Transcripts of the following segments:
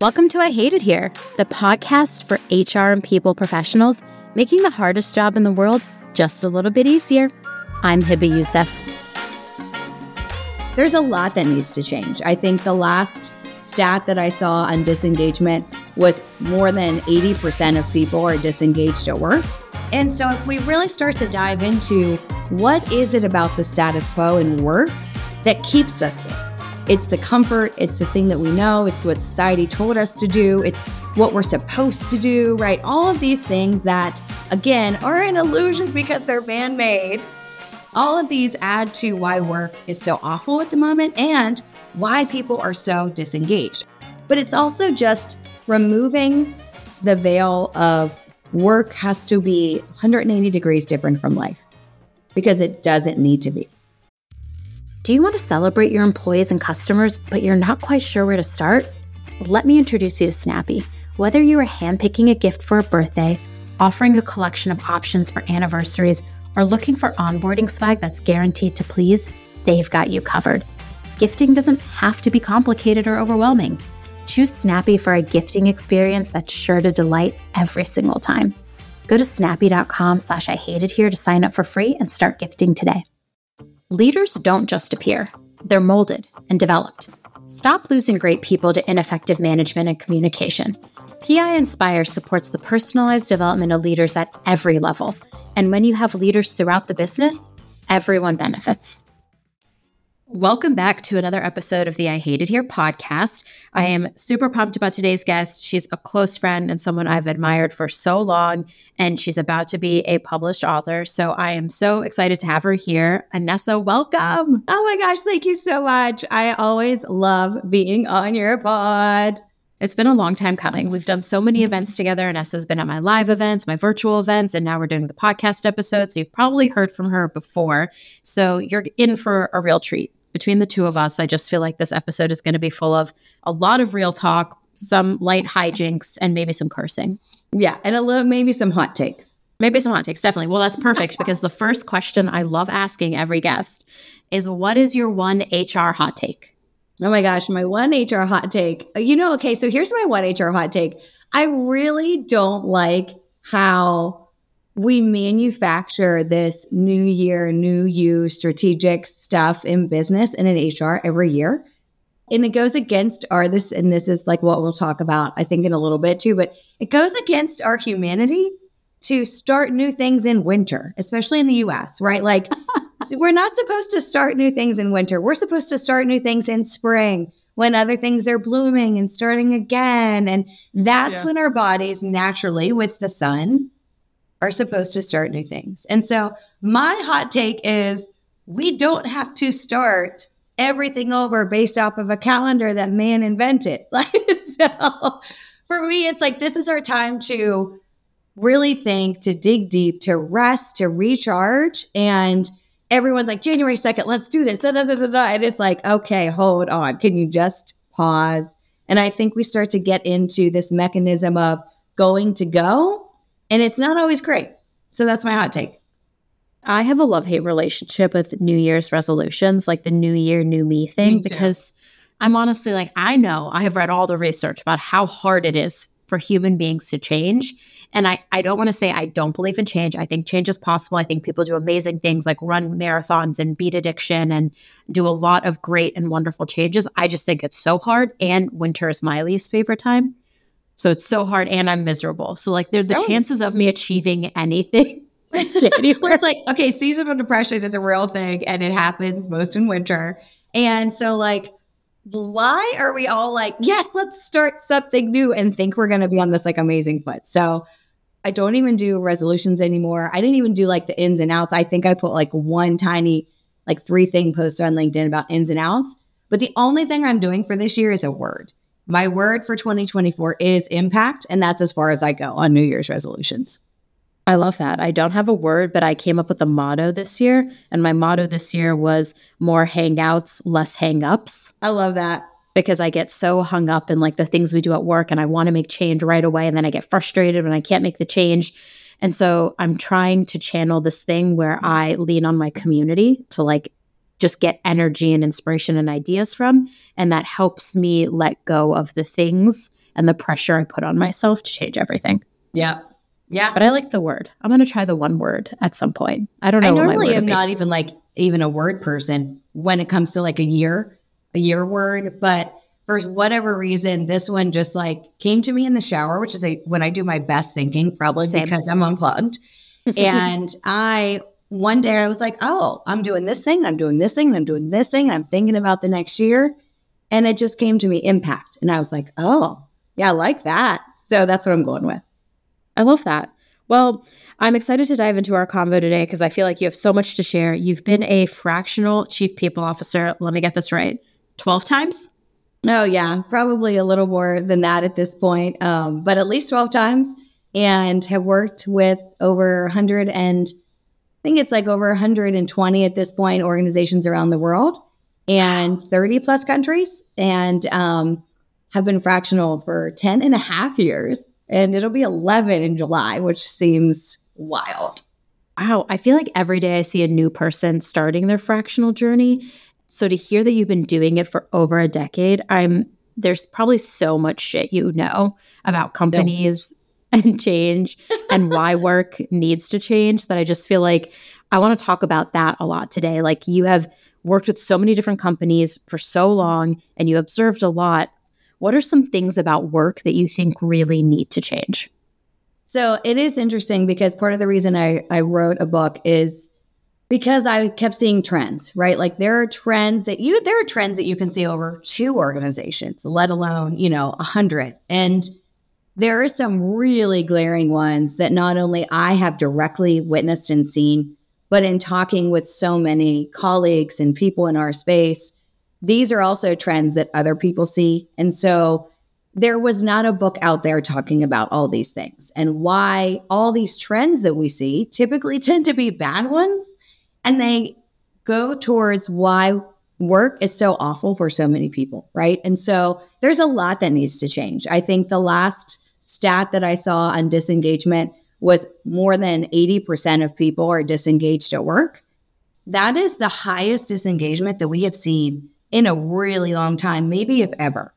Welcome to I Hate It Here, the podcast for HR and people professionals, making the hardest job in the world just a little bit easier. I'm Hebba Youssef. There's a lot that needs to change. I think the last stat that I saw on disengagement was more than 80% of people are disengaged at work. And so, if we really start to dive into what is it about the status quo in work that keeps us there? It's the comfort, it's the thing that we know, it's what society told us to do, it's what we're supposed to do, right? All of these things that, again, are an illusion because they're man made. All of these add to why work is so awful at the moment and why people are so disengaged. But it's also just removing the veil of work has to be 180 degrees different from life because it doesn't need to be. Do you want to celebrate your employees and customers, but you're not quite sure where to start? Let me introduce you to Snappy. Whether you are handpicking a gift for a birthday, offering a collection of options for anniversaries, or looking for onboarding swag that's guaranteed to please, they've got you covered. Gifting doesn't have to be complicated or overwhelming. Choose Snappy for a gifting experience that's sure to delight every single time. Go to snappy.com slash I hate it here to sign up for free and start gifting today. Leaders don't just appear, they're molded and developed. Stop losing great people to ineffective management and communication. PI Inspire supports the personalized development of leaders at every level. And when you have leaders throughout the business, everyone benefits. Welcome back to another episode of the I Hate It Here podcast. I am super pumped about today's guest. She's a close friend and someone I've admired for so long, and she's about to be a published author. So I am so excited to have her here. Anessa, welcome. Oh my gosh, thank you so much. I always love being on your pod. It's been a long time coming. We've done so many events together. Anessa's been at my live events, my virtual events, and now we're doing the podcast episode. So you've probably heard from her before. So you're in for a real treat between the two of us, I just feel like this episode is going to be full of a lot of real talk, some light hijinks, and maybe some cursing. Yeah, and a little maybe some hot takes. Maybe some hot takes, definitely. Well, that's perfect because the first question I love asking every guest is what is your one HR hot take? Oh my gosh, my one HR hot take. Uh, you know, okay, so here's my one HR hot take. I really don't like how we manufacture this new year, new you strategic stuff in business and in HR every year. And it goes against our this, and this is like what we'll talk about, I think, in a little bit too, but it goes against our humanity to start new things in winter, especially in the US, right? Like, we're not supposed to start new things in winter. We're supposed to start new things in spring when other things are blooming and starting again. And that's yeah. when our bodies naturally, with the sun, are supposed to start new things. And so my hot take is we don't have to start everything over based off of a calendar that man invented. Like so for me it's like this is our time to really think, to dig deep, to rest, to recharge and everyone's like January 2nd, let's do this. Da, da, da, da, da. And it's like, okay, hold on. Can you just pause? And I think we start to get into this mechanism of going to go and it's not always great. So that's my hot take. I have a love hate relationship with New Year's resolutions, like the New Year, New Me thing, me because I'm honestly like, I know I have read all the research about how hard it is for human beings to change. And I, I don't want to say I don't believe in change. I think change is possible. I think people do amazing things like run marathons and beat addiction and do a lot of great and wonderful changes. I just think it's so hard. And winter is my least favorite time. So it's so hard and I'm miserable. So like there the oh. chances of me achieving anything. it's like, okay, seasonal depression is a real thing and it happens most in winter. And so like why are we all like, yes, let's start something new and think we're going to be on this like amazing foot? So I don't even do resolutions anymore. I didn't even do like the ins and outs. I think I put like one tiny, like three thing post on LinkedIn about ins and outs. But the only thing I'm doing for this year is a word. My word for 2024 is impact. And that's as far as I go on New Year's resolutions. I love that. I don't have a word, but I came up with a motto this year. And my motto this year was more hangouts, less hangups. I love that. Because I get so hung up in like the things we do at work and I want to make change right away. And then I get frustrated when I can't make the change. And so I'm trying to channel this thing where I lean on my community to like just get energy and inspiration and ideas from. And that helps me let go of the things and the pressure I put on myself to change everything. Yeah. Yeah. But I like the word. I'm going to try the one word at some point. I don't know. I normally am not even like even a word person when it comes to like a year, a year word. But for whatever reason, this one just like came to me in the shower, which is a, when I do my best thinking, probably Same. because I'm unplugged. and I, one day I was like, oh, I'm doing this thing, I'm doing this thing, and I'm doing this thing, I'm thinking about the next year. And it just came to me impact. And I was like, oh, yeah, I like that. So that's what I'm going with. I love that. Well, I'm excited to dive into our convo today because I feel like you have so much to share. You've been a fractional chief people officer. Let me get this right 12 times? Oh, yeah, probably a little more than that at this point, um, but at least 12 times. And have worked with over 100 and I think it's like over 120 at this point organizations around the world and 30 plus countries and um, have been fractional for 10 and a half years and it'll be 11 in July, which seems wild. Wow. I feel like every day I see a new person starting their fractional journey. So to hear that you've been doing it for over a decade, I'm there's probably so much shit you know about companies. And change and why work needs to change that I just feel like I want to talk about that a lot today. Like you have worked with so many different companies for so long and you observed a lot what are some things about work that you think really need to change? So it is interesting because part of the reason I, I wrote a book is because I kept seeing trends, right? Like there are trends that you, there are trends that you can see over two organizations, let alone, you know, a hundred. And there are some really glaring ones that not only I have directly witnessed and seen, but in talking with so many colleagues and people in our space, these are also trends that other people see. And so there was not a book out there talking about all these things and why all these trends that we see typically tend to be bad ones. And they go towards why work is so awful for so many people, right? And so there's a lot that needs to change. I think the last stat that I saw on disengagement was more than 80% of people are disengaged at work. That is the highest disengagement that we have seen in a really long time, maybe if ever.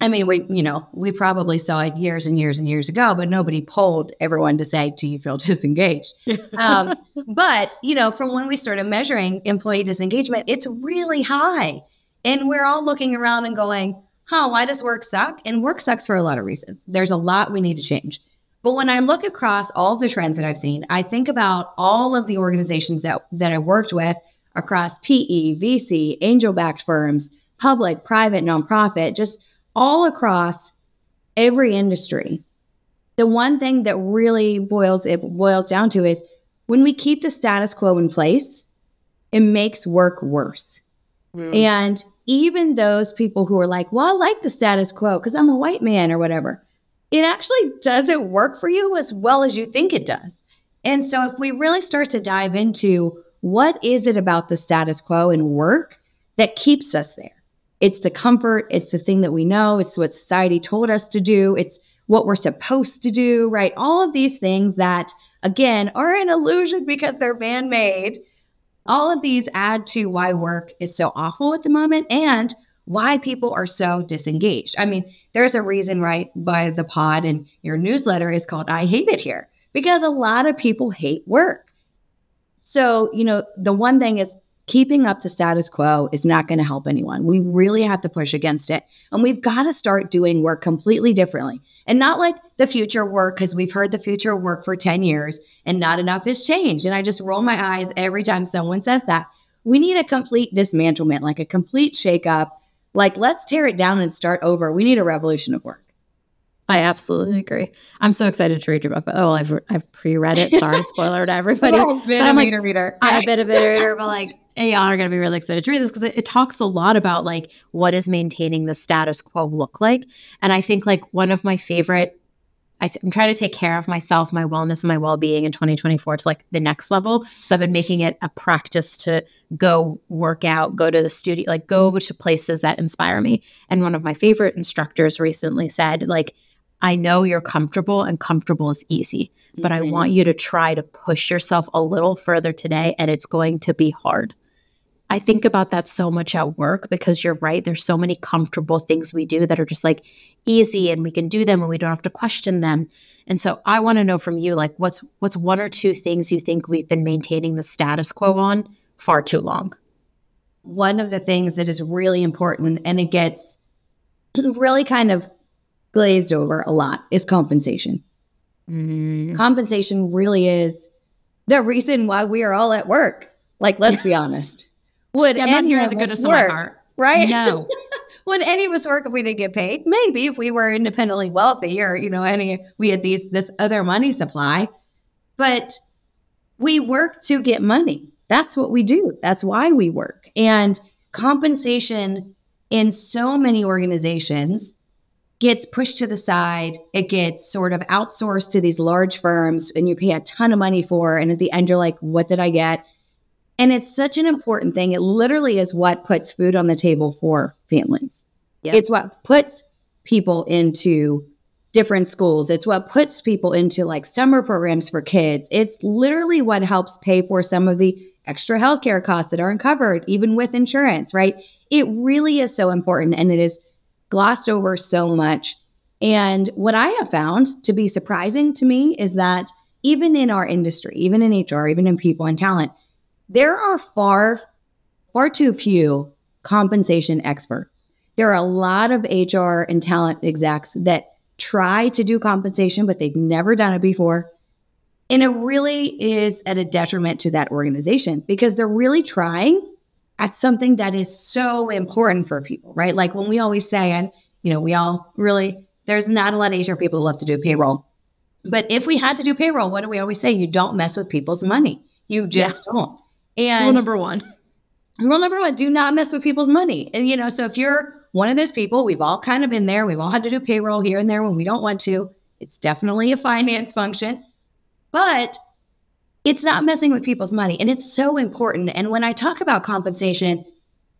I mean, we, you know, we probably saw it years and years and years ago, but nobody polled everyone to say, do you feel disengaged? um, but, you know, from when we started measuring employee disengagement, it's really high. And we're all looking around and going, huh, why does work suck? And work sucks for a lot of reasons. There's a lot we need to change. But when I look across all of the trends that I've seen, I think about all of the organizations that, that I worked with across PE, VC, angel backed firms, public, private, nonprofit, just all across every industry. The one thing that really boils it boils down to is when we keep the status quo in place, it makes work worse. Mm. And even those people who are like, well, I like the status quo because I'm a white man or whatever, it actually doesn't work for you as well as you think it does. And so if we really start to dive into what is it about the status quo and work that keeps us there? It's the comfort. It's the thing that we know. It's what society told us to do. It's what we're supposed to do, right? All of these things that, again, are an illusion because they're man made. All of these add to why work is so awful at the moment and why people are so disengaged. I mean, there's a reason, right, by the pod and your newsletter is called I Hate It Here because a lot of people hate work. So, you know, the one thing is keeping up the status quo is not going to help anyone. We really have to push against it. And we've got to start doing work completely differently. And not like the future work, because we've heard the future work for 10 years and not enough has changed. And I just roll my eyes every time someone says that. We need a complete dismantlement, like a complete shakeup. Like, let's tear it down and start over. We need a revolution of work. I absolutely agree. I'm so excited to read your book. But, oh, I've I've pre-read it. Sorry, spoiler to everybody. I've been a like, reader. I've been a beta reader, but like, y'all are gonna be really excited to read this because it, it talks a lot about like what does maintaining the status quo look like. And I think like one of my favorite i t- I'm trying to take care of myself, my wellness, and my well being in 2024 to like the next level. So I've been making it a practice to go work out, go to the studio, like go to places that inspire me. And one of my favorite instructors recently said, like, I know you're comfortable and comfortable is easy, but mm-hmm. I want you to try to push yourself a little further today and it's going to be hard. I think about that so much at work because you're right. There's so many comfortable things we do that are just like easy and we can do them and we don't have to question them. And so I want to know from you, like, what's what's one or two things you think we've been maintaining the status quo on far too long? One of the things that is really important and it gets really kind of glazed over a lot is compensation. Mm. Compensation really is the reason why we are all at work. Like, let's be honest. Would yeah, any of the goodness work, of my heart. Right? No. Would any of us work if we didn't get paid? Maybe if we were independently wealthy or, you know, any we had these this other money supply. But we work to get money. That's what we do. That's why we work. And compensation in so many organizations gets pushed to the side. It gets sort of outsourced to these large firms and you pay a ton of money for. And at the end, you're like, what did I get? And it's such an important thing. It literally is what puts food on the table for families. Yep. It's what puts people into different schools. It's what puts people into like summer programs for kids. It's literally what helps pay for some of the extra healthcare costs that aren't covered, even with insurance, right? It really is so important and it is glossed over so much. And what I have found to be surprising to me is that even in our industry, even in HR, even in people and talent, there are far, far too few compensation experts. There are a lot of HR and talent execs that try to do compensation, but they've never done it before. And it really is at a detriment to that organization because they're really trying at something that is so important for people, right? Like when we always say, and you know, we all really, there's not a lot of HR people who love to do payroll. But if we had to do payroll, what do we always say? You don't mess with people's money. You just yeah. don't. And rule number one. Rule number one, do not mess with people's money. And you know, so if you're one of those people, we've all kind of been there. We've all had to do payroll here and there when we don't want to. It's definitely a finance function, but it's not messing with people's money. And it's so important. And when I talk about compensation,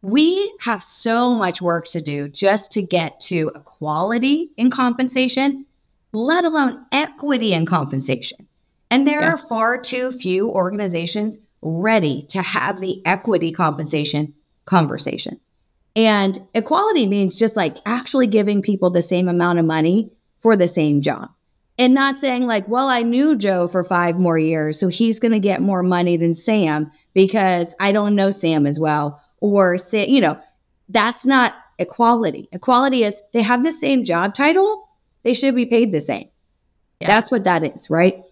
we have so much work to do just to get to equality in compensation, let alone equity in compensation. And there yeah. are far too few organizations ready to have the equity compensation conversation. And equality means just like actually giving people the same amount of money for the same job and not saying like, well, I knew Joe for five more years, so he's going to get more money than Sam because I don't know Sam as well. Or say, you know, that's not equality. Equality is they have the same job title, they should be paid the same. Yeah. That's what that is, right?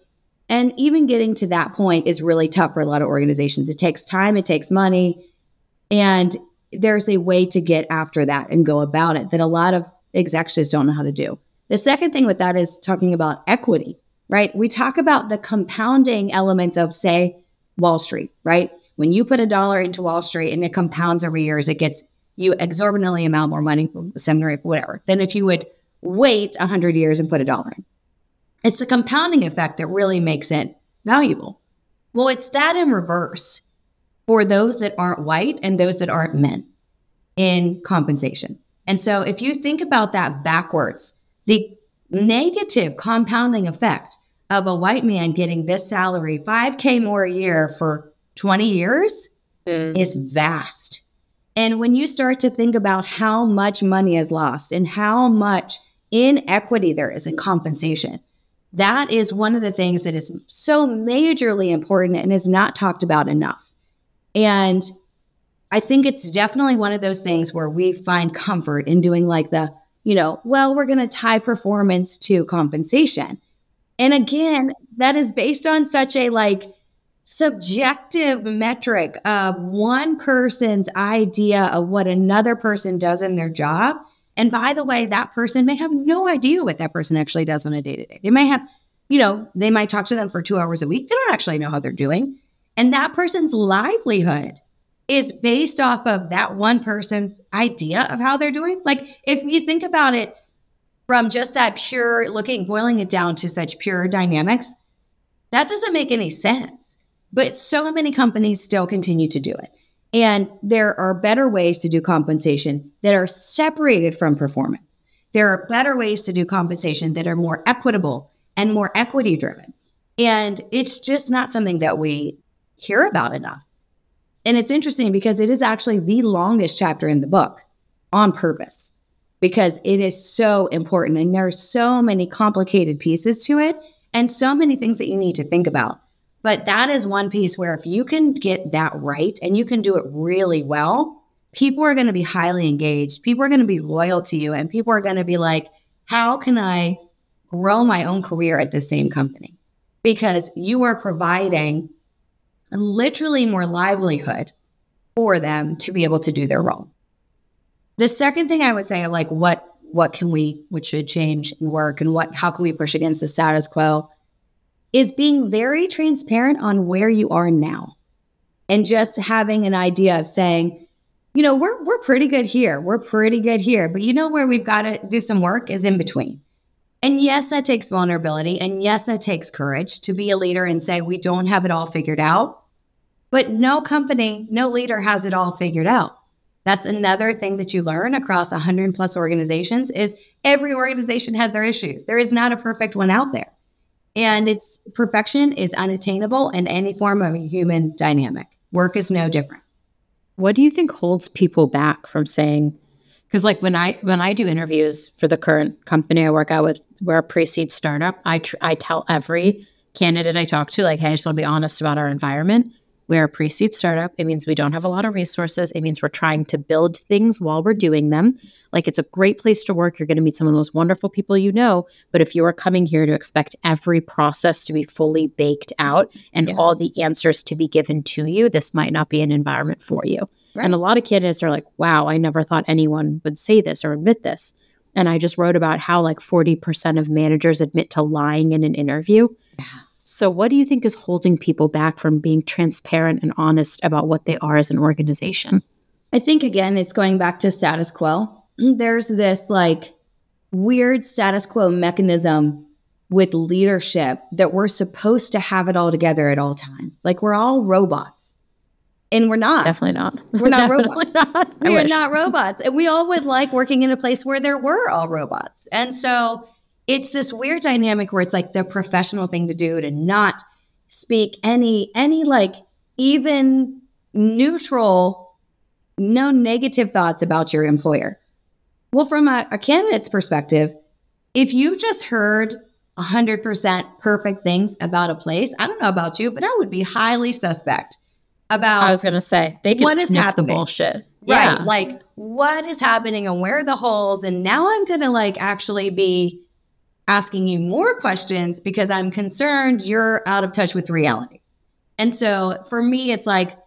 And even getting to that point is really tough for a lot of organizations. It takes time, it takes money, and there's a way to get after that and go about it that a lot of just don't know how to do. The second thing with that is talking about equity, right? We talk about the compounding elements of, say, Wall Street, right? When you put a dollar into Wall Street and it compounds every year, it gets you exorbitantly amount more money, seven or whatever, than if you would wait 100 years and put a dollar in. It's the compounding effect that really makes it valuable. Well, it's that in reverse for those that aren't white and those that aren't men in compensation. And so if you think about that backwards, the negative compounding effect of a white man getting this salary, 5K more a year for 20 years, mm. is vast. And when you start to think about how much money is lost and how much inequity there is in compensation, that is one of the things that is so majorly important and is not talked about enough. And I think it's definitely one of those things where we find comfort in doing like the, you know, well, we're going to tie performance to compensation. And again, that is based on such a like subjective metric of one person's idea of what another person does in their job and by the way, that person may have no idea what that person actually does on a day to day. They may have, you know, they might talk to them for two hours a week. They don't actually know how they're doing. And that person's livelihood is based off of that one person's idea of how they're doing. Like, if you think about it from just that pure looking, boiling it down to such pure dynamics, that doesn't make any sense. But so many companies still continue to do it. And there are better ways to do compensation that are separated from performance. There are better ways to do compensation that are more equitable and more equity driven. And it's just not something that we hear about enough. And it's interesting because it is actually the longest chapter in the book on purpose because it is so important and there are so many complicated pieces to it and so many things that you need to think about. But that is one piece where if you can get that right and you can do it really well, people are going to be highly engaged. People are going to be loyal to you and people are going to be like, how can I grow my own career at the same company? Because you are providing literally more livelihood for them to be able to do their role. The second thing I would say, like what what can we what should change and work and what how can we push against the status quo is being very transparent on where you are now. And just having an idea of saying, you know, we're we're pretty good here. We're pretty good here, but you know where we've got to do some work is in between. And yes, that takes vulnerability. And yes, that takes courage to be a leader and say, we don't have it all figured out. But no company, no leader has it all figured out. That's another thing that you learn across 100 plus organizations is every organization has their issues. There is not a perfect one out there. And it's perfection is unattainable in any form of a human dynamic. Work is no different. What do you think holds people back from saying because like when I when I do interviews for the current company I work out with, we're a pre-seed startup. I tr- I tell every candidate I talk to like, hey, I just want to be honest about our environment. We're a pre seed startup. It means we don't have a lot of resources. It means we're trying to build things while we're doing them. Like it's a great place to work. You're going to meet some of the most wonderful people you know. But if you are coming here to expect every process to be fully baked out and yeah. all the answers to be given to you, this might not be an environment for you. Right. And a lot of candidates are like, wow, I never thought anyone would say this or admit this. And I just wrote about how like 40% of managers admit to lying in an interview. Yeah so, what do you think is holding people back from being transparent and honest about what they are as an organization? I think, again, it's going back to status quo. Mm, there's this like weird status quo mechanism with leadership that we're supposed to have it all together at all times. Like we're all robots. And we're not. Definitely not. We're not robots. Not. We are not robots. And we all would like working in a place where there were all robots. And so it's this weird dynamic where it's like the professional thing to do to not speak any any like even neutral no negative thoughts about your employer well from a, a candidate's perspective if you just heard 100% perfect things about a place i don't know about you but i would be highly suspect about i was going to say they can sniff happening. the bullshit right yeah. like what is happening and where are the holes and now i'm going to like actually be asking you more questions because I'm concerned you're out of touch with reality. And so for me, it's like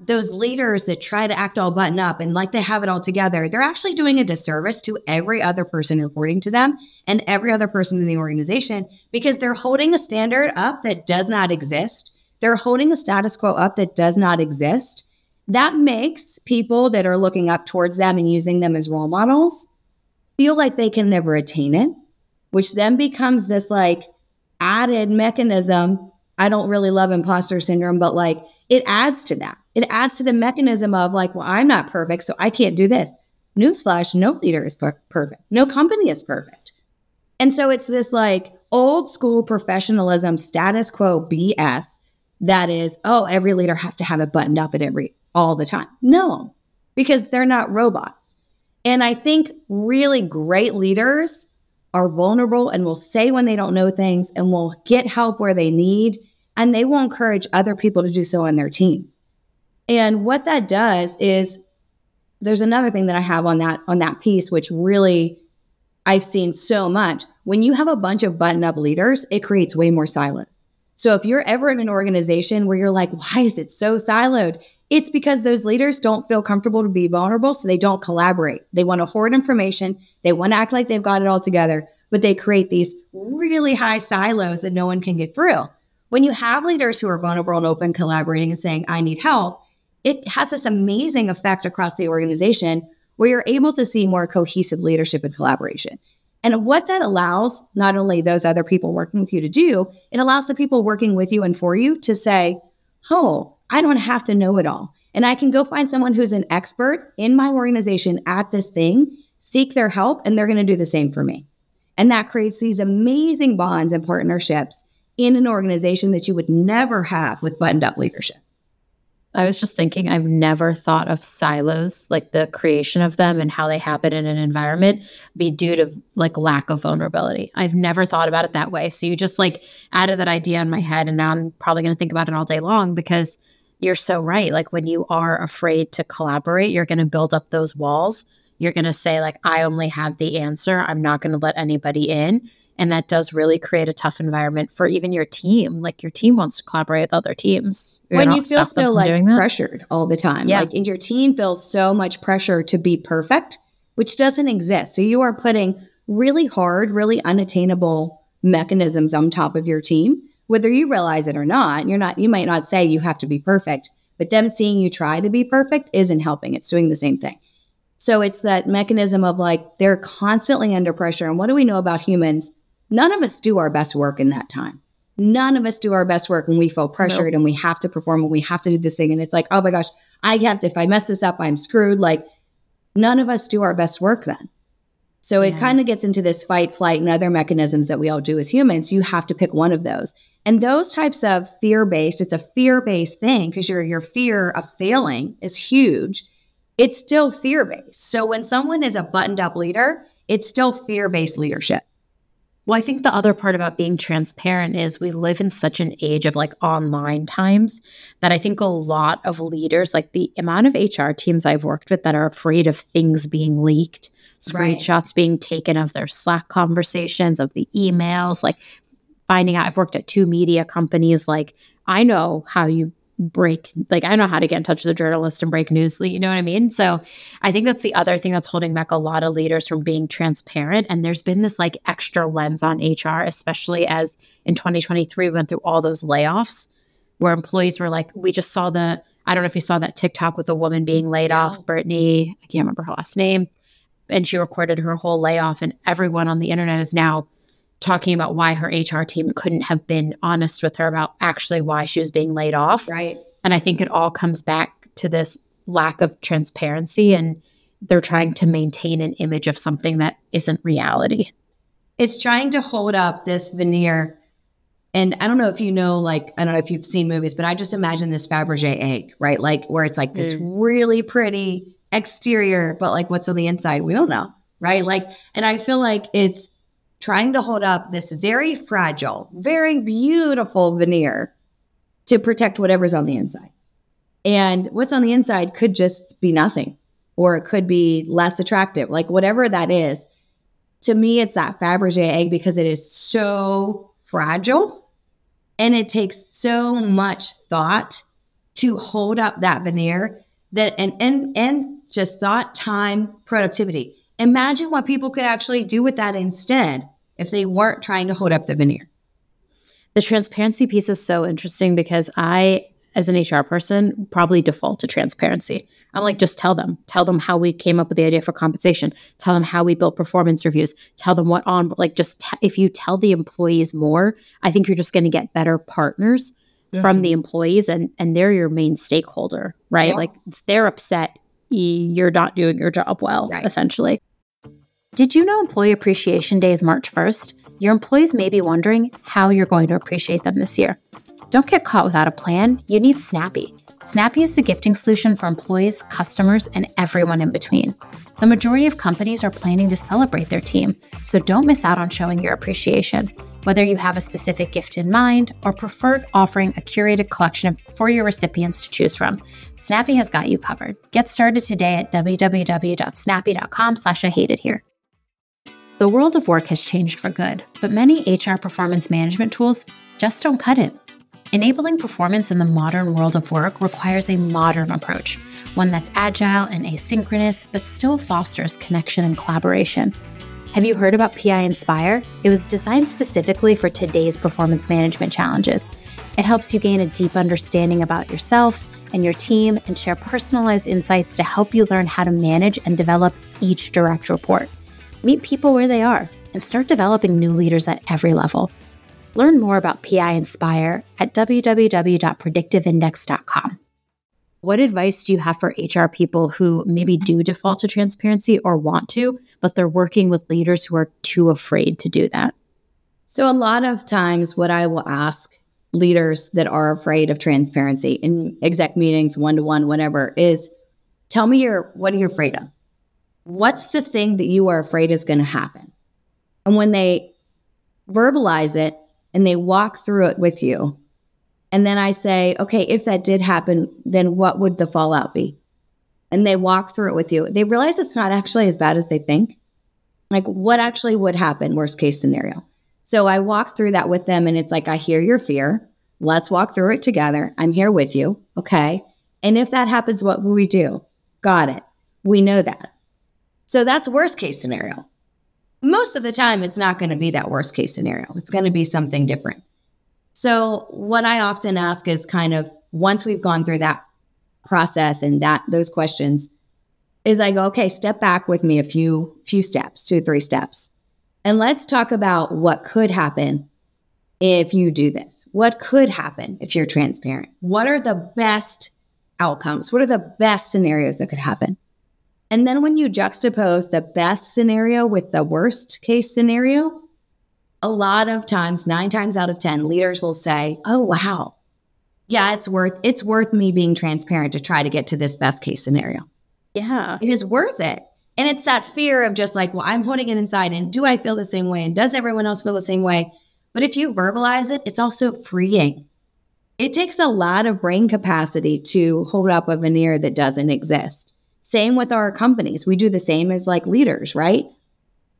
those leaders that try to act all button up and like they have it all together, they're actually doing a disservice to every other person reporting to them and every other person in the organization because they're holding a standard up that does not exist. They're holding a status quo up that does not exist. That makes people that are looking up towards them and using them as role models feel like they can never attain it which then becomes this like added mechanism. I don't really love imposter syndrome, but like it adds to that. It adds to the mechanism of like, well, I'm not perfect, so I can't do this. Newsflash, no leader is per- perfect. No company is perfect. And so it's this like old school professionalism, status quo BS that is, oh, every leader has to have it buttoned up at every all the time. No, because they're not robots. And I think really great leaders are vulnerable and will say when they don't know things and will get help where they need. And they will encourage other people to do so on their teams. And what that does is there's another thing that I have on that on that piece, which really I've seen so much. When you have a bunch of button up leaders, it creates way more silence. So if you're ever in an organization where you're like, why is it so siloed? It's because those leaders don't feel comfortable to be vulnerable, so they don't collaborate. They want to hoard information, they want to act like they've got it all together, but they create these really high silos that no one can get through. When you have leaders who are vulnerable and open, collaborating and saying, I need help, it has this amazing effect across the organization where you're able to see more cohesive leadership and collaboration. And what that allows not only those other people working with you to do, it allows the people working with you and for you to say, Oh, I don't have to know it all. And I can go find someone who's an expert in my organization at this thing, seek their help, and they're going to do the same for me. And that creates these amazing bonds and partnerships in an organization that you would never have with buttoned up leadership. I was just thinking, I've never thought of silos, like the creation of them and how they happen in an environment, be due to like lack of vulnerability. I've never thought about it that way. So you just like added that idea in my head, and now I'm probably going to think about it all day long because you're so right. Like when you are afraid to collaborate, you're going to build up those walls. You're going to say, like, I only have the answer. I'm not going to let anybody in. And that does really create a tough environment for even your team. Like your team wants to collaborate with other teams. You're when you feel so like pressured all the time. Yeah. Like and your team feels so much pressure to be perfect, which doesn't exist. So you are putting really hard, really unattainable mechanisms on top of your team, whether you realize it or not. You're not, you might not say you have to be perfect, but them seeing you try to be perfect isn't helping. It's doing the same thing. So it's that mechanism of like they're constantly under pressure. And what do we know about humans? None of us do our best work in that time. None of us do our best work when we feel pressured and we have to perform and we have to do this thing. And it's like, oh my gosh, I have to, if I mess this up, I'm screwed. Like, none of us do our best work then. So yeah. it kind of gets into this fight, flight, and other mechanisms that we all do as humans. You have to pick one of those. And those types of fear based, it's a fear based thing because your, your fear of failing is huge. It's still fear based. So when someone is a buttoned up leader, it's still fear based leadership. Well, I think the other part about being transparent is we live in such an age of like online times that I think a lot of leaders, like the amount of HR teams I've worked with that are afraid of things being leaked, screenshots right. being taken of their Slack conversations, of the emails, like finding out I've worked at two media companies. Like I know how you break like I know how to get in touch with a journalist and break news. You know what I mean? So I think that's the other thing that's holding back a lot of leaders from being transparent. And there's been this like extra lens on HR, especially as in 2023 we went through all those layoffs where employees were like, we just saw the I don't know if you saw that TikTok with a woman being laid off, Brittany, I can't remember her last name. And she recorded her whole layoff, and everyone on the internet is now talking about why her HR team couldn't have been honest with her about actually why she was being laid off. Right. And I think it all comes back to this lack of transparency and they're trying to maintain an image of something that isn't reality. It's trying to hold up this veneer. And I don't know if you know, like, I don't know if you've seen movies, but I just imagine this Fabergé egg, right? Like, where it's like this mm. really pretty exterior, but like what's on the inside, we don't know, right? Like, and I feel like it's trying to hold up this very fragile, very beautiful veneer to protect whatever's on the inside. And what's on the inside could just be nothing, or it could be less attractive, like whatever that is. To me, it's that Fabergé egg because it is so fragile and it takes so much thought to hold up that veneer that and and and just thought, time, productivity. Imagine what people could actually do with that instead if they weren't trying to hold up the veneer. The transparency piece is so interesting because I, as an HR person, probably default to transparency. I'm like, just tell them, tell them how we came up with the idea for compensation, tell them how we built performance reviews, tell them what on, like, just t- if you tell the employees more, I think you're just going to get better partners from the employees and and they're your main stakeholder, right? Yeah. Like, if they're upset, you're not doing your job well, right. essentially. Did you know Employee Appreciation Day is March 1st? Your employees may be wondering how you're going to appreciate them this year. Don't get caught without a plan. You need Snappy. Snappy is the gifting solution for employees, customers, and everyone in between. The majority of companies are planning to celebrate their team, so don't miss out on showing your appreciation. Whether you have a specific gift in mind or prefer offering a curated collection for your recipients to choose from, Snappy has got you covered. Get started today at www.snappy.com slash I hate it here. The world of work has changed for good, but many HR performance management tools just don't cut it. Enabling performance in the modern world of work requires a modern approach, one that's agile and asynchronous, but still fosters connection and collaboration. Have you heard about PI Inspire? It was designed specifically for today's performance management challenges. It helps you gain a deep understanding about yourself and your team and share personalized insights to help you learn how to manage and develop each direct report. Meet people where they are and start developing new leaders at every level. Learn more about PI Inspire at www.predictiveindex.com. What advice do you have for HR people who maybe do default to transparency or want to, but they're working with leaders who are too afraid to do that? So, a lot of times, what I will ask leaders that are afraid of transparency in exec meetings, one to one, whatever, is tell me your what are you afraid of? What's the thing that you are afraid is going to happen? And when they verbalize it and they walk through it with you, and then I say, okay, if that did happen, then what would the fallout be? And they walk through it with you. They realize it's not actually as bad as they think. Like, what actually would happen, worst case scenario? So I walk through that with them, and it's like, I hear your fear. Let's walk through it together. I'm here with you. Okay. And if that happens, what will we do? Got it. We know that. So that's worst case scenario. Most of the time, it's not going to be that worst case scenario. It's going to be something different. So what I often ask is kind of once we've gone through that process and that those questions is I go, okay, step back with me a few few steps, two, three steps. And let's talk about what could happen if you do this. What could happen if you're transparent? What are the best outcomes? What are the best scenarios that could happen? And then when you juxtapose the best scenario with the worst case scenario, a lot of times, nine times out of 10, leaders will say, Oh, wow. Yeah, it's worth, it's worth me being transparent to try to get to this best case scenario. Yeah. It is worth it. And it's that fear of just like, well, I'm holding it inside. And do I feel the same way? And does everyone else feel the same way? But if you verbalize it, it's also freeing. It takes a lot of brain capacity to hold up a veneer that doesn't exist. Same with our companies. We do the same as like leaders, right?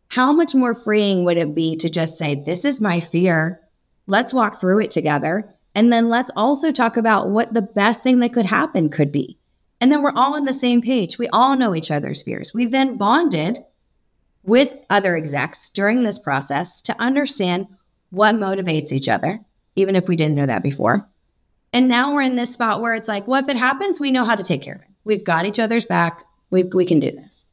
How much more freeing would it be to just say, this is my fear. Let's walk through it together. And then let's also talk about what the best thing that could happen could be. And then we're all on the same page. We all know each other's fears. We've then bonded with other execs during this process to understand what motivates each other, even if we didn't know that before. And now we're in this spot where it's like, well, if it happens, we know how to take care of it. We've got each other's back. We, we can do this.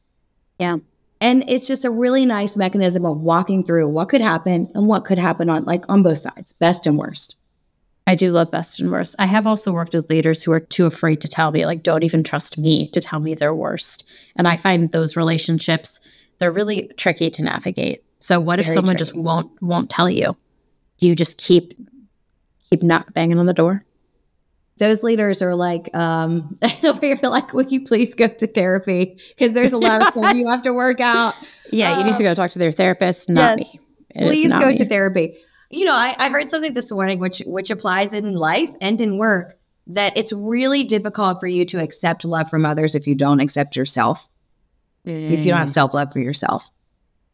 Yeah. And it's just a really nice mechanism of walking through what could happen and what could happen on like on both sides, best and worst. I do love best and worst. I have also worked with leaders who are too afraid to tell me, like, don't even trust me to tell me their worst. And I find those relationships, they're really tricky to navigate. So what Very if someone tricky. just won't won't tell you? Do you just keep keep not banging on the door? Those leaders are like, um, you're like, will you please go to therapy? Because there's a lot of stuff you have to work out. Yeah, you need to go talk to their therapist, not yes. me. It please go me. to therapy you know, I, I heard something this morning which which applies in life and in work that it's really difficult for you to accept love from others if you don't accept yourself. Mm. If you don't have mm. self love for yourself.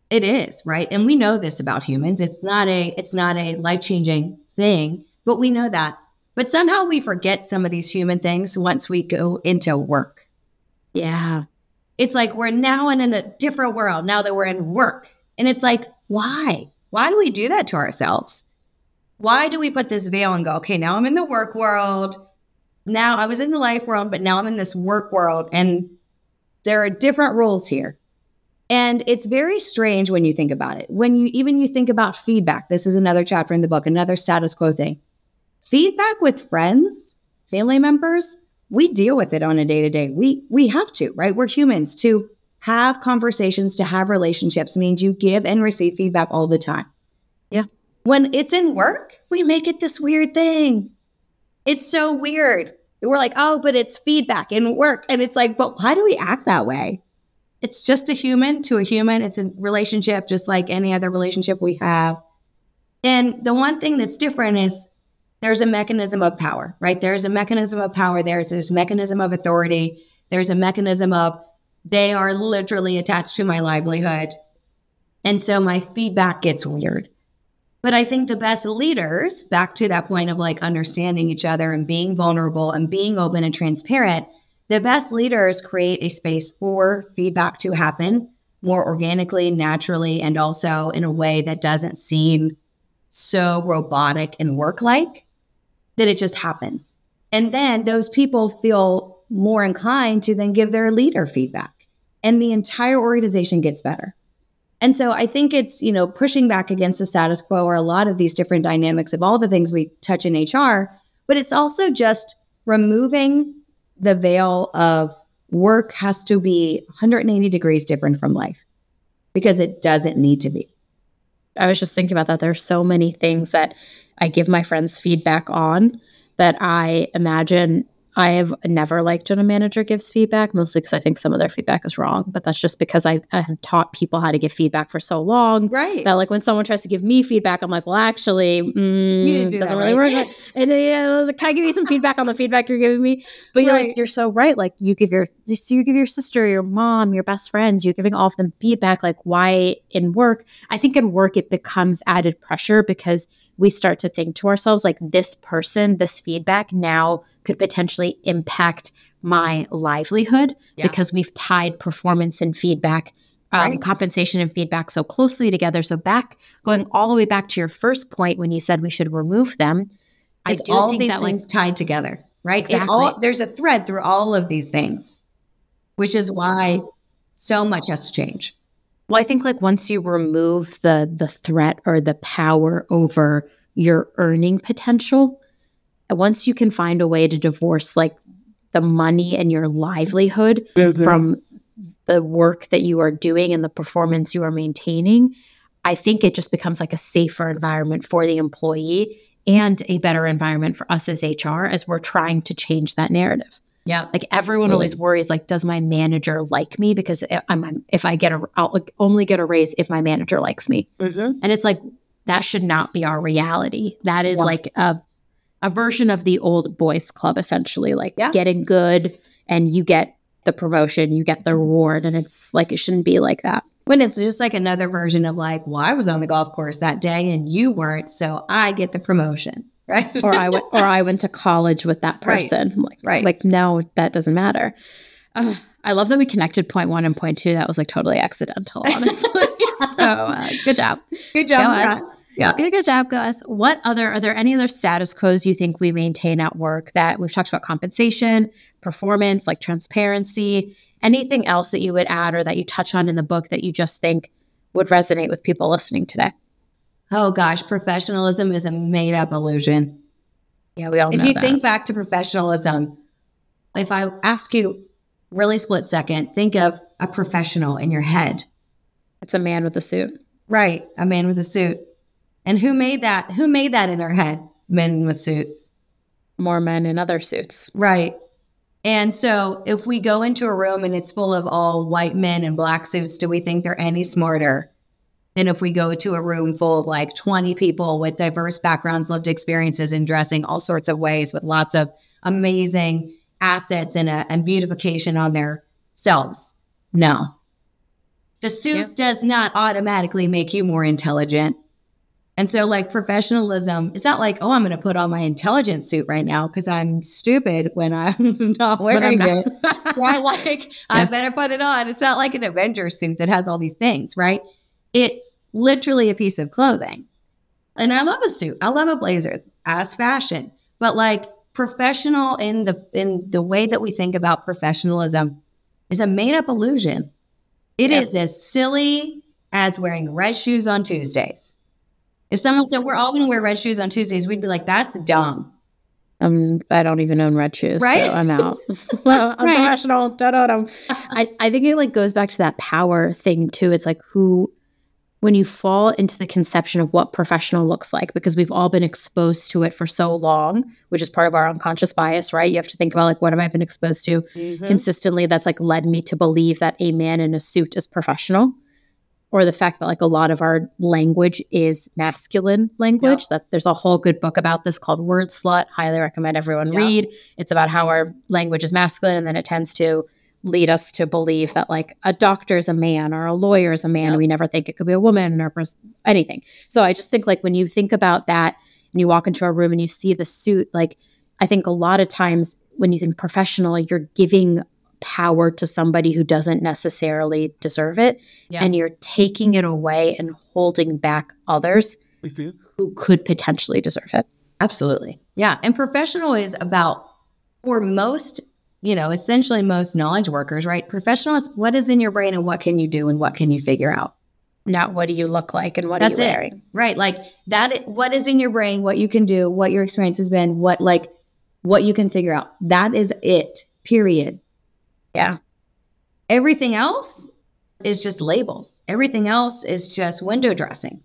It is, right? And we know this about humans. It's not a it's not a life-changing thing, but we know that. But somehow we forget some of these human things once we go into work. Yeah. It's like we're now in a different world now that we're in work. And it's like, why? Why do we do that to ourselves? Why do we put this veil and go, okay, now I'm in the work world. Now I was in the life world, but now I'm in this work world. And there are different rules here. And it's very strange when you think about it. When you even you think about feedback, this is another chapter in the book, another status quo thing. Feedback with friends, family members, we deal with it on a day to day. We we have to, right? We're humans to have conversations, to have relationships means you give and receive feedback all the time. Yeah. When it's in work, we make it this weird thing. It's so weird. We're like, oh, but it's feedback in work. And it's like, but why do we act that way? It's just a human to a human. It's a relationship, just like any other relationship we have. And the one thing that's different is there's a mechanism of power, right? There's a mechanism of power. There's this mechanism of authority. There's a mechanism of they are literally attached to my livelihood. And so my feedback gets weird. But I think the best leaders, back to that point of like understanding each other and being vulnerable and being open and transparent, the best leaders create a space for feedback to happen more organically, naturally, and also in a way that doesn't seem so robotic and work like that it just happens. And then those people feel more inclined to then give their leader feedback and the entire organization gets better. And so I think it's, you know, pushing back against the status quo or a lot of these different dynamics of all the things we touch in HR, but it's also just removing the veil of work has to be 180 degrees different from life because it doesn't need to be. I was just thinking about that. There's so many things that I give my friends feedback on that I imagine I have never liked when a manager gives feedback, mostly because I think some of their feedback is wrong. But that's just because I, I, have taught people how to give feedback for so long. Right. That like when someone tries to give me feedback, I'm like, well, actually, mm, do doesn't really right. work. and uh, can I give you some feedback on the feedback you're giving me? But you're like, you're so right. Like you give your, you give your sister, your mom, your best friends, you're giving all of them feedback. Like why in work? I think in work it becomes added pressure because we start to think to ourselves like this person, this feedback now could potentially impact my livelihood yeah. because we've tied performance and feedback um, right. compensation and feedback so closely together so back going all the way back to your first point when you said we should remove them it's I do all think these that things like, tied together right exactly. All, there's a thread through all of these things which is why so much has to change well i think like once you remove the the threat or the power over your earning potential once you can find a way to divorce like the money and your livelihood mm-hmm. from the work that you are doing and the performance you are maintaining, I think it just becomes like a safer environment for the employee and a better environment for us as HR as we're trying to change that narrative. Yeah. Like everyone always worries like does my manager like me because I'm if I get a I'll only get a raise if my manager likes me. Mm-hmm. And it's like that should not be our reality. That is yeah. like a a version of the old boys club essentially like yeah. getting good and you get the promotion you get the reward and it's like it shouldn't be like that. When it's just like another version of like well i was on the golf course that day and you weren't so i get the promotion right? Or i went or i went to college with that person. Right. like right. like no that doesn't matter. Uh, i love that we connected point one and point two. That was like totally accidental honestly. So uh, good job. Good job yeah. Good, good job, guys. What other, are there any other status quos you think we maintain at work that we've talked about compensation, performance, like transparency, anything else that you would add or that you touch on in the book that you just think would resonate with people listening today? Oh gosh, professionalism is a made up illusion. Yeah, we all If you that. think back to professionalism, if I ask you really split second, think of a professional in your head. It's a man with a suit. Right, a man with a suit. And who made that? Who made that in our head? Men with suits. More men in other suits. Right. And so if we go into a room and it's full of all white men in black suits, do we think they're any smarter than if we go to a room full of like 20 people with diverse backgrounds, lived experiences, and dressing all sorts of ways with lots of amazing assets and, a, and beautification on their selves? No. The suit yeah. does not automatically make you more intelligent. And so, like professionalism, it's not like, oh, I'm going to put on my intelligence suit right now because I'm stupid when I'm not wearing I'm not. it. right? Like, yeah. I better put it on. It's not like an Avenger suit that has all these things, right? It's literally a piece of clothing. And I love a suit. I love a blazer as fashion, but like professional in the in the way that we think about professionalism is a made up illusion. It yeah. is as silly as wearing red shoes on Tuesdays. If someone said we're all going to wear red shoes on Tuesdays, we'd be like, "That's dumb." Um, I don't even own red shoes, right? So I'm out. well, I'm right. professional. Da, da, da. I I think it like goes back to that power thing too. It's like who, when you fall into the conception of what professional looks like, because we've all been exposed to it for so long, which is part of our unconscious bias, right? You have to think about like what have I been exposed to mm-hmm. consistently that's like led me to believe that a man in a suit is professional or the fact that like a lot of our language is masculine language yep. that there's a whole good book about this called Wordslut highly recommend everyone yep. read it's about how our language is masculine and then it tends to lead us to believe that like a doctor is a man or a lawyer is a man yep. and we never think it could be a woman or anything so i just think like when you think about that and you walk into a room and you see the suit like i think a lot of times when you think professional you're giving power to somebody who doesn't necessarily deserve it. Yeah. And you're taking it away and holding back others who could potentially deserve it. Absolutely. Yeah. And professional is about, for most, you know, essentially most knowledge workers, right? Professional is what is in your brain and what can you do and what can you figure out? Not what do you look like and what That's are you wearing? It. Right. Like that, what is in your brain, what you can do, what your experience has been, what like, what you can figure out. That is it, period. Yeah. Everything else is just labels. Everything else is just window dressing.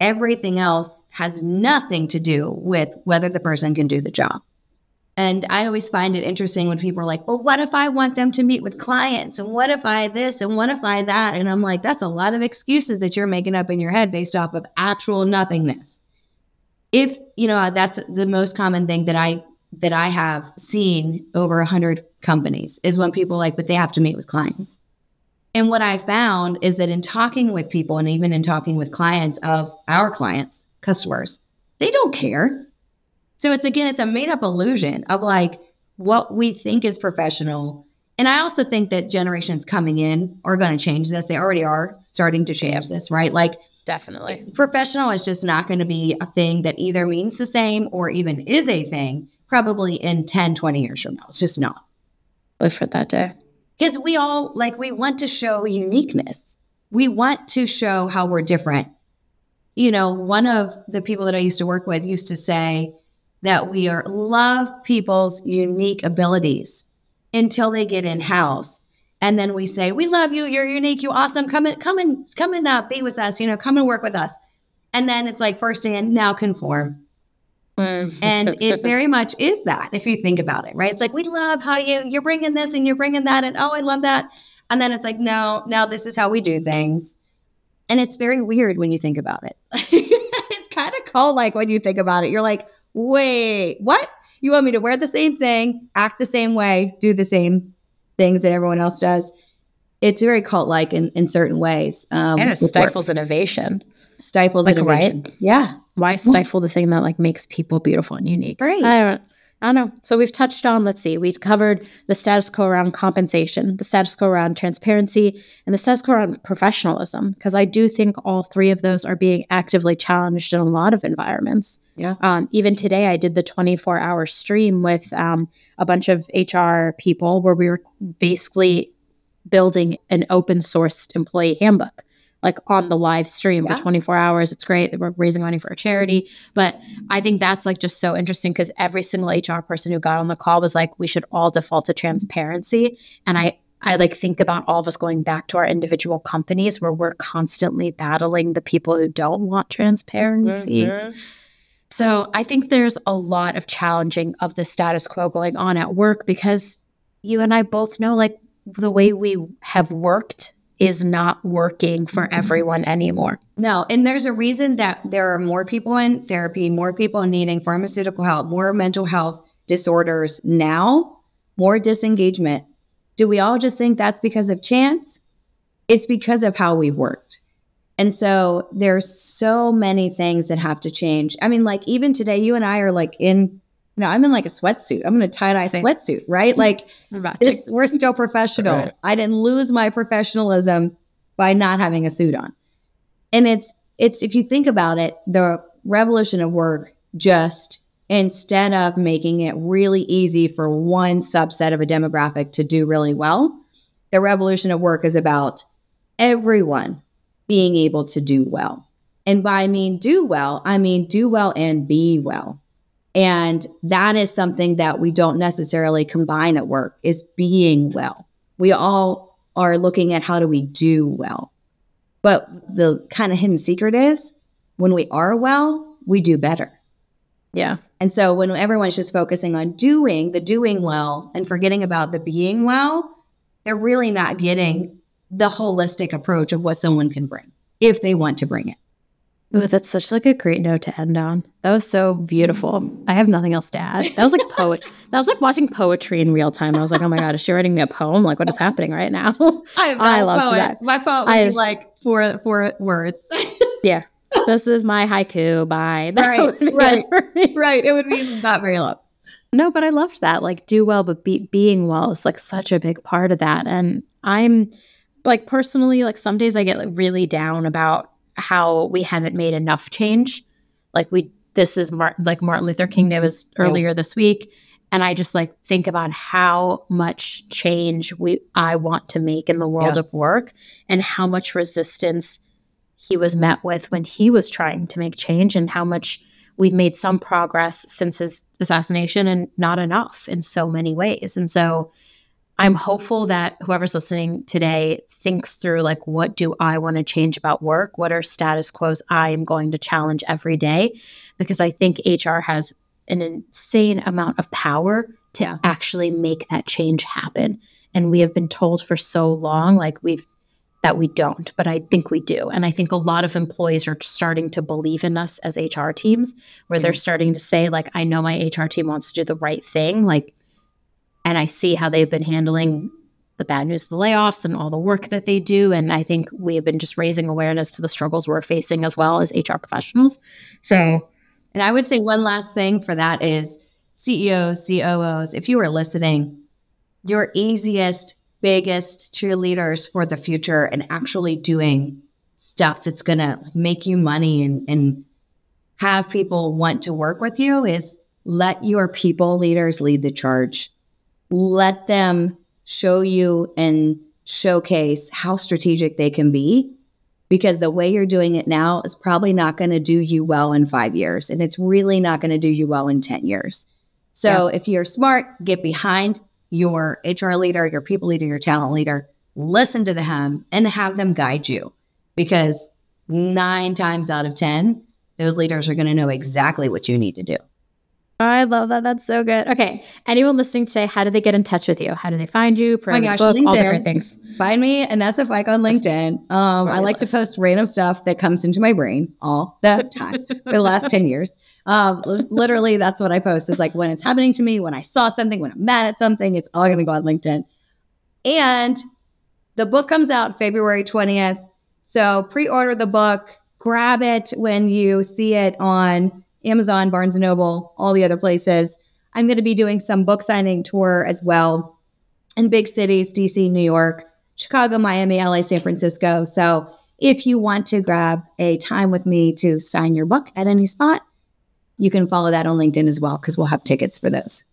Everything else has nothing to do with whether the person can do the job. And I always find it interesting when people are like, well, what if I want them to meet with clients? And what if I this? And what if I that? And I'm like, that's a lot of excuses that you're making up in your head based off of actual nothingness. If, you know, that's the most common thing that I that I have seen over a hundred companies is when people like, but they have to meet with clients. And what I found is that in talking with people and even in talking with clients of our clients, customers, they don't care. So it's again, it's a made up illusion of like what we think is professional. And I also think that generations coming in are going to change this. They already are starting to change this, right? Like, definitely. Professional is just not going to be a thing that either means the same or even is a thing probably in 10, 20 years from now. It's just not. For that day. Because we all like, we want to show uniqueness. We want to show how we're different. You know, one of the people that I used to work with used to say, that we are love people's unique abilities until they get in house. And then we say, we love you. You're unique. You awesome. Come and come and come and uh, be with us. You know, come and work with us. And then it's like first hand, now conform. Mm. and it very much is that if you think about it, right? It's like, we love how you, you're bringing this and you're bringing that. And oh, I love that. And then it's like, no, now this is how we do things. And it's very weird when you think about it. it's kind of cold Like when you think about it, you're like, wait, what? You want me to wear the same thing, act the same way, do the same things that everyone else does? It's very cult like in, in certain ways. Um, and it stifles work. innovation. Stifles like, innovation. Right? Yeah. Why stifle the thing that like makes people beautiful and unique? Right. I don't I don't know. So we've touched on, let's see, we've covered the status quo around compensation, the status quo around transparency, and the status quo around professionalism, because I do think all three of those are being actively challenged in a lot of environments. Yeah. Um, even today, I did the 24 hour stream with um, a bunch of HR people where we were basically building an open sourced employee handbook like on the live stream yeah. for 24 hours. It's great that we're raising money for a charity. But I think that's like just so interesting because every single HR person who got on the call was like, we should all default to transparency. And I, I like think about all of us going back to our individual companies where we're constantly battling the people who don't want transparency. Mm-hmm. So I think there's a lot of challenging of the status quo going on at work because you and I both know like the way we have worked is not working for everyone anymore. No, and there's a reason that there are more people in therapy, more people needing pharmaceutical help, more mental health disorders now, more disengagement. Do we all just think that's because of chance? It's because of how we've worked. And so there's so many things that have to change. I mean, like even today, you and I are like in you know, I'm in like a sweatsuit. I'm in a tie dye sweatsuit, right? Like this, we're still professional. Right. I didn't lose my professionalism by not having a suit on. And it's, it's, if you think about it, the revolution of work just instead of making it really easy for one subset of a demographic to do really well, the revolution of work is about everyone being able to do well. And by I mean do well, I mean do well and be well. And that is something that we don't necessarily combine at work is being well. We all are looking at how do we do well. But the kind of hidden secret is when we are well, we do better. Yeah. And so when everyone's just focusing on doing the doing well and forgetting about the being well, they're really not getting the holistic approach of what someone can bring if they want to bring it. Ooh, that's such like a great note to end on. That was so beautiful. I have nothing else to add. That was like poet. that was like watching poetry in real time. I was like, oh my god, is she writing me a poem? Like, what is happening right now? I, I loved that. My poem would I be like four four words. yeah, this is my haiku. Bye. That right, right, right. It would be not very long. No, but I loved that. Like, do well, but be, being well is like such a big part of that. And I'm like personally, like some days I get like really down about how we haven't made enough change. Like we, this is Martin, like Martin Luther King Day was earlier this week, and I just like think about how much change we I want to make in the world yeah. of work, and how much resistance he was met with when he was trying to make change, and how much we've made some progress since his assassination, and not enough in so many ways. And so I'm hopeful that whoever's listening today thinks through like, what do I want to change about work? What are status quos I am going to challenge every day? Because I think HR has an insane amount of power to yeah. actually make that change happen. And we have been told for so long, like we've that we don't, but I think we do. And I think a lot of employees are starting to believe in us as HR teams, where mm-hmm. they're starting to say, like, I know my HR team wants to do the right thing. Like, and I see how they've been handling the bad news, the layoffs, and all the work that they do. And I think we have been just raising awareness to the struggles we're facing as well as HR professionals. So, and I would say one last thing for that is CEOs, COOs, if you are listening, your easiest biggest cheerleaders for the future and actually doing stuff that's going to make you money and, and have people want to work with you is let your people leaders lead the charge. Let them show you and showcase how strategic they can be because the way you're doing it now is probably not going to do you well in five years. And it's really not going to do you well in 10 years. So yeah. if you're smart, get behind your HR leader, your people leader, your talent leader, listen to them and have them guide you because nine times out of 10, those leaders are going to know exactly what you need to do. I love that. That's so good. Okay. Anyone listening today, how do they get in touch with you? How do they find you? Oh my gosh, book, LinkedIn. Things. Find me, Anessa Fike on LinkedIn. Um, I like to post random stuff that comes into my brain all the time for the last 10 years. Um, literally, that's what I post is like when it's happening to me, when I saw something, when I'm mad at something, it's all going to go on LinkedIn. And the book comes out February 20th. So pre order the book, grab it when you see it on Amazon, Barnes and Noble, all the other places. I'm going to be doing some book signing tour as well in big cities, DC, New York, Chicago, Miami, LA, San Francisco. So if you want to grab a time with me to sign your book at any spot, you can follow that on LinkedIn as well because we'll have tickets for those.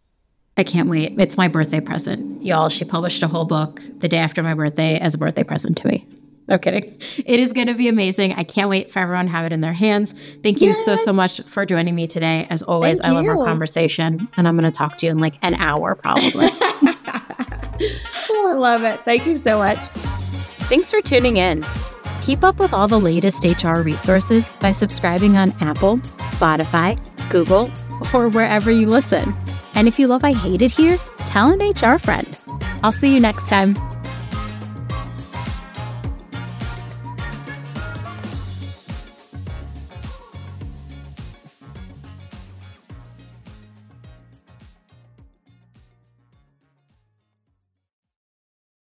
I can't wait. It's my birthday present. Y'all, she published a whole book the day after my birthday as a birthday present to me. No kidding. It is going to be amazing. I can't wait for everyone to have it in their hands. Thank you Yay. so, so much for joining me today. As always, Thank I love you. our conversation, and I'm going to talk to you in like an hour probably. oh, I love it. Thank you so much. Thanks for tuning in. Keep up with all the latest HR resources by subscribing on Apple, Spotify, Google, or wherever you listen. And if you love I Hate It Here, tell an HR friend. I'll see you next time.